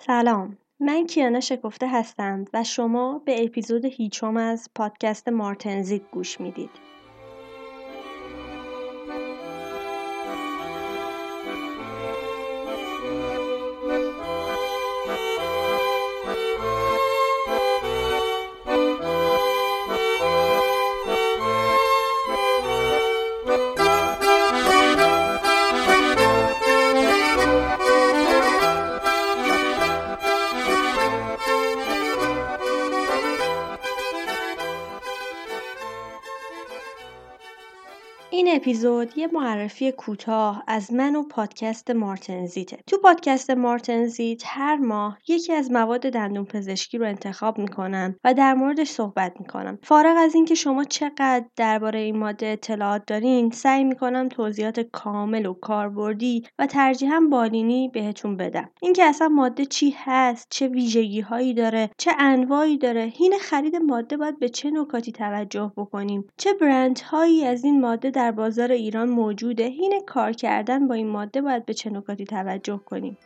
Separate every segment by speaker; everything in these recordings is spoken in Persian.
Speaker 1: سلام. من کیانا شکفته هستم و شما به اپیزود هیچم از پادکست مارتنزیت گوش می‌دید. اپیزود یه معرفی کوتاه از من و پادکست مارتنزیته. تو پادکست مارتنزیت هر ماه یکی از مواد دندون پزشکی رو انتخاب می‌کنم و در موردش صحبت می‌کنم. فارغ از اینکه شما چقدر درباره این ماده اطلاعات دارین، سعی می‌کنم توضیحات کامل و کاربردی و ترجیحاً بالینی بهتون بدم. اینکه اصلا ماده چی هست، چه ویژگی هایی داره، چه انواعی داره، هین خرید ماده باید به چه نکاتی توجه بکنیم، چه برندهایی از این ماده در بازار ایران موجوده هین کار کردن با این ماده باید به چه نکاتی توجه کنیم؟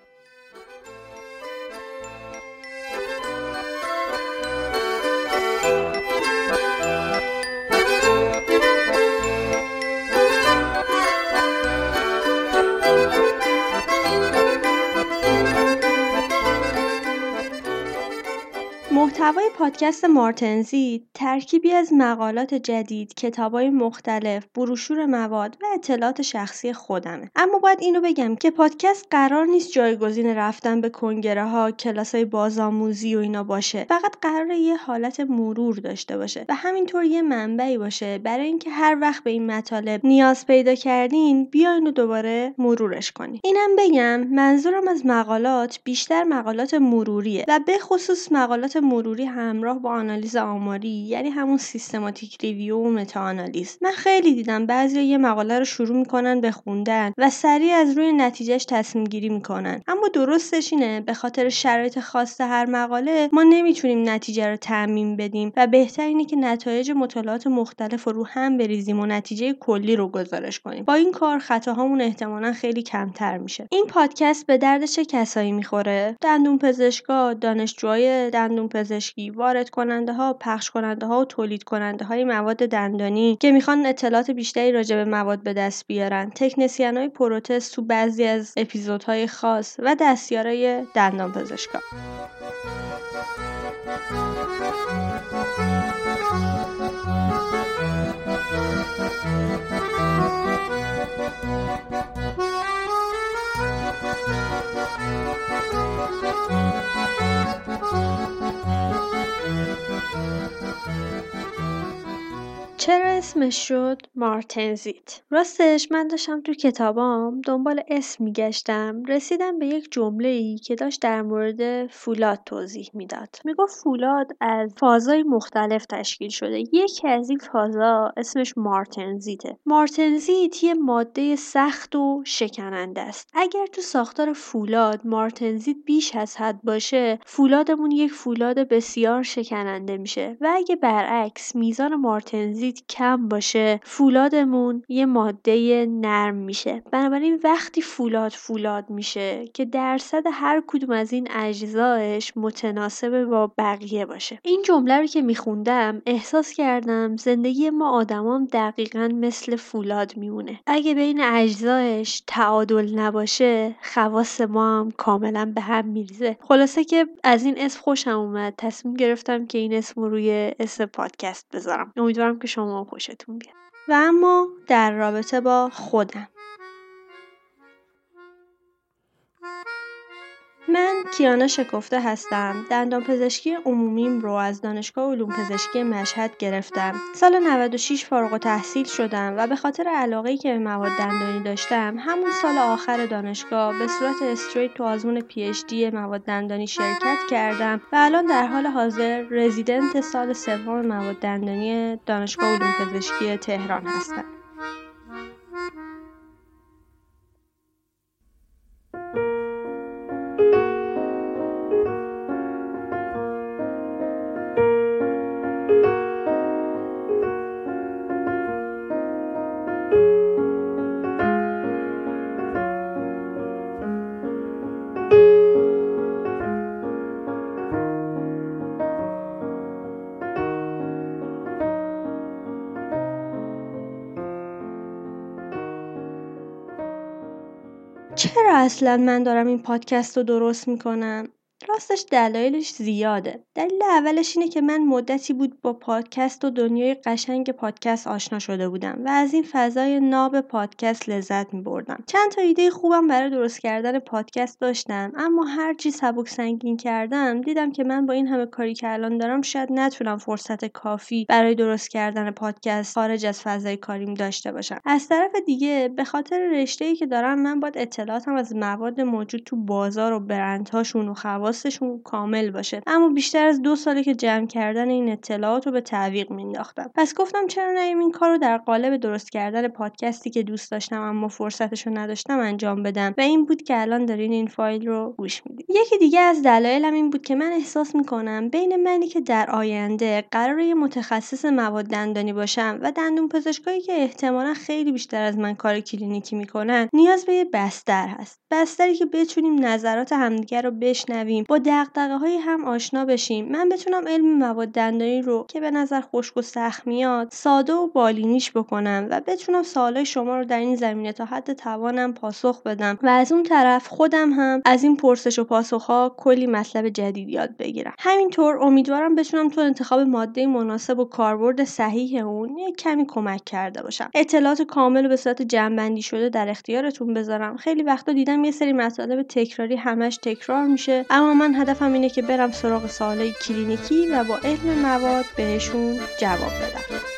Speaker 1: محتوای پادکست مارتنزیت ترکیبی از مقالات جدید، کتابای مختلف، بروشور مواد و اطلاعات شخصی خودمه. اما باید اینو بگم که پادکست قرار نیست جایگزین رفتن به کنگره ها، کلاسای بازآموزی و اینا باشه. فقط قراره یه حالت مرور داشته باشه و همینطور یه منبعی باشه برای اینکه هر وقت به این مطالب نیاز پیدا کردین بیاین و دوباره مرورش کنین. اینم بگم منظورم از مقالات بیشتر مقالات مروریه و به خصوص مقالات مروری همراه با آنالیز آماری یعنی همون systematic review و meta analysis من خیلی دیدم بعضی یه مقاله رو شروع می‌کنن به خوندن و سریع از روی نتیجهش تصمیم گیری می‌کنن. اما درستش اینه به خاطر شرایط خاص هر مقاله ما نمی‌تونیم نتیجه رو تعمین بدیم و بهتر اینه که نتایج مطالعات مختلف رو, هم بریزیم و نتیجه کلی رو گزارش کنیم. با این کار خطاهامون احتمالا خیلی کمتر میشه. این پادکست به درد چه کسایی می‌خوره؟ دندون پزشکا دانشجوهای دندون پزشکی وارد کننده ها و تولید کننده های مواد دندانی که می‌خوان اطلاعات بیشتری راجع به مواد به دست بیارن. تکنسیان های پروتست تو بعضی از اپیزودهای خاص و دستیارای دندان پزشکا چرا اسمش شد مارتنزیت راستش من داشتم تو کتابام دنبال اسم میگشتم. رسیدم به یک جمله ای که داشت در مورد فولاد توضیح می‌داد. می‌گفت فولاد از فازای مختلف تشکیل شده. یکی از این فازا اسمش مارتنزیته مارتنزیت یه ماده سخت و شکننده است. اگر تو ساختار فولاد مارتنزیت بیش از حد باشه فولادمون یک فولاد بسیار شکننده میشه. و اگه برعکس میزان مارتنزیت کم باشه. فولادمون یه ماده نرم میشه. بنابراین وقتی فولاد فولاد میشه که درصد هر کدوم از این اجزایش متناسب با بقیه باشه. این جمله رو که میخوندم احساس کردم زندگی ما آدمام دقیقا مثل فولاد میمونه. اگه بین اجزایش تعادل نباشه خواص ما هم کاملا به هم میریزه. خلاصه که از این اسم خوشم اومد. تصمیم گرفتم که این اسم رو روی اسم پادکست بذارم. امیدوارم که شما خوشتون بیاد. و اما در رابطه با خودم. من کیانا شکفته هستم. دندان پزشکی عمومیم رو از دانشگاه علوم پزشکی مشهد گرفتم. سال 96 فارغ تحصیل شدم و به خاطر علاقه که به مواد دندانی داشتم همون سال آخر دانشگاه به صورت استریت تو آزمون پی اچ مواد دندانی شرکت کردم و الان در حال حاضر رزیدنت سال سوم مواد دندانی دانشگاه علوم پزشکی تهران هستم. چرا اصلا من دارم این پادکست رو درست می‌کنم؟ راستش دلایلش زیاده. دلیل اولش اینه که من مدتی بود با پادکست و دنیای قشنگ پادکست آشنا شده بودم و از این فضای ناب پادکست لذت می بردم چند تا ایده خوبم برای درست کردن پادکست داشتم اما هرچی سبک سنگین کردم دیدم که من با این همه کاری که الان دارم شاید نتونم فرصت کافی برای درست کردن پادکست خارج از فضای کاریم داشته باشم. از طرف دیگه به خاطر رشته که دارم من باید اطلاعاتم از مواد موجود تو بازار و برندهاشون و حواسشون کامل باشه. اما بیشتر از دو ساله که جمع کردن این اطلاعات رو به تعویق مینداختم. پس گفتم چرا نیم این کار رو در قالب درست کردن پادکستی که دوست داشتم اما فرصتش رو نداشتم انجام بدم. و این بود که الان دارین این فایل رو گوش می‌دید یکی دیگه از دلایلم این بود که من احساس می‌کنم بین منی که در آینده قرار یه متخصص مواد دندانی باشم و دندون پزشکایی که احتمالا خیلی بیشتر از من کار کلینیکی می‌کنن نیاز به یه بستر هست. بستری که بتونیم نظرات همدیگر رو بشنویم با دقدقه های هم آشنا بشیم. من بتونم علم مواد دندانی رو که به نظر خشک و سخت میاد ساده و بالینیش بکنم و بتونم سوالای شما رو در این زمینه تا حد توانم پاسخ بدم و از اون طرف خودم هم از این پرسش و پاسخ ها کلی مطلب جدید یاد بگیرم. همینطور امیدوارم بتونم تو انتخاب ماده مناسب و کاربرد صحیح اون یک کمی کمک کرده باشم. اطلاعات کامل و به صورت جمعبندی شده در اختیارتون بذارم. خیلی وقتا دیدم یه سری مطالب تکراری همش تکرار میشه اما من هدفم اینه که برم سراغ سوالای کلینیکی و با علم مواد بهشون جواب بدم.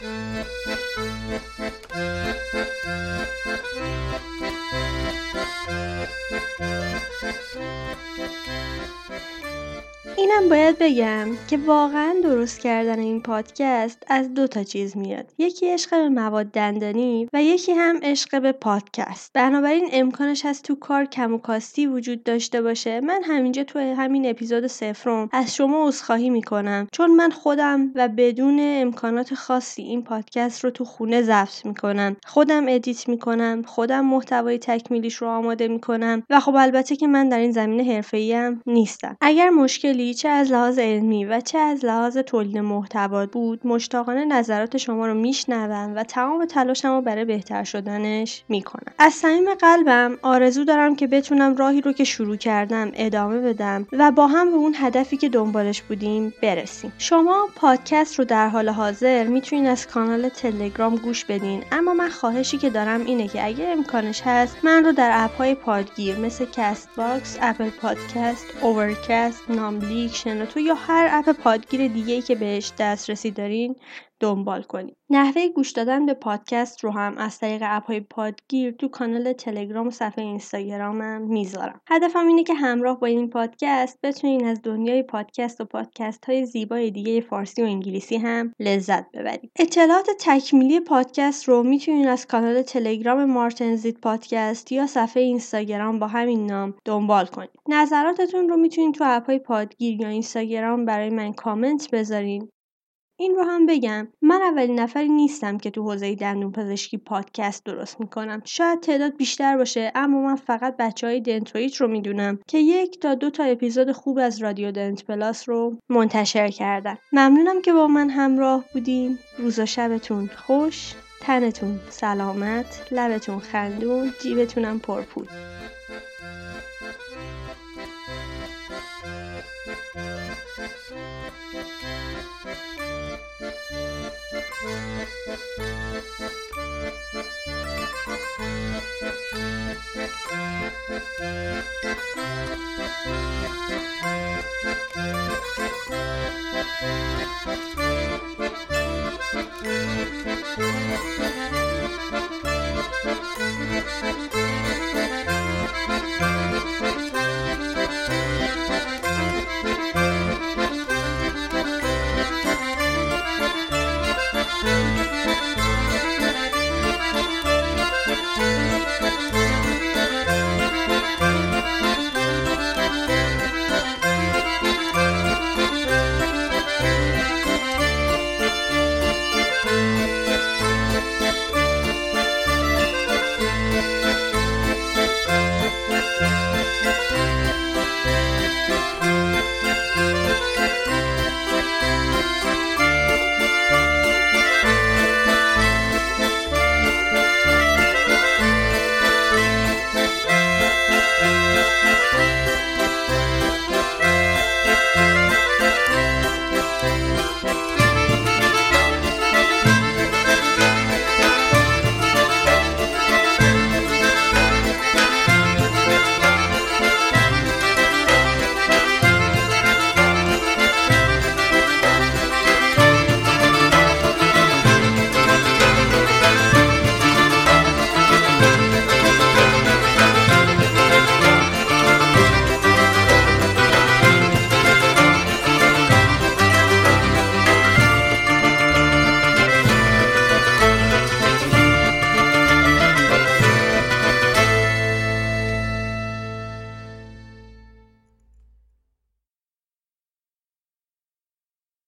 Speaker 1: اینم باید بگم که واقعا درست کردن این پادکست از دو تا چیز میاد. یکی عشق به مواد دندانی و یکی هم عشق به پادکست. بنابراین امکانش هست تو کار کم و کاستی وجود داشته باشه. من همینجا تو همین اپیزود صفرم از شما عذرخواهی می‌کنم. چون من خودم و بدون امکانات خاصی این پادکست رو تو خونه ضبط می‌کنم. خودم edit می‌کنم. خودم محتوای تکمیلیش رو آماده می‌کنم. و خب البته که من در این زمینه حرفه‌ای نیستم. اگر مشکلی چه از لحاظ علمی و چه از لحاظ تولید محتوا بود مشتاقانه نظرات شما رو میشنوم و تمام تلاشم رو برای بهتر شدنش می‌کنم. از صمیم قلبم آرزو دارم که بتونم راهی رو که شروع کردم ادامه بدم و با هم به اون هدفی که دنبالش بودیم برسیم. شما پادکست رو در حال حاضر می‌تونین از کانال تلگرام گوش بدین اما من خواهشی که دارم اینه که اگر امکانش هست من رو در اپ های پادگیر مثل Castbox، Apple Podcast، Overcast، ناملی تو یا هر اپ پادگیر دیگه ای که بهش دسترسی دارین دنبال کنید نحوه گوش دادن به پادکست رو هم از طریق اپ های پادگیر تو کانال تلگرام و صفحه اینستاگرامم می‌ذارم. هدفم اینه که همراه با این پادکست بتونین از دنیای پادکست و پادکست های زیبای دیگه فارسی و انگلیسی هم لذت ببرید اطلاعات تکمیلی پادکست رو می‌تونین از کانال تلگرام مارتنزیت پادکست یا صفحه اینستاگرام با همین نام دنبال کنید نظراتتون رو می‌تونین تو اپ های پادگیر یا اینستاگرام برای من کامنت بذارین. این رو هم بگم. من اولین نفری نیستم که تو حوزه دندون پزشکی پادکست درست می‌کنم. شاید تعداد بیشتر باشه اما من فقط بچه های دنترویت رو می‌دونم که یک تا دو تا اپیزود خوب از رادیو دنت پلاس رو منتشر کردن. ممنونم که با من همراه بودین. روز و شبتون خوش. تنتون سلامت. لبتون خندون. جیبتونم پرپول.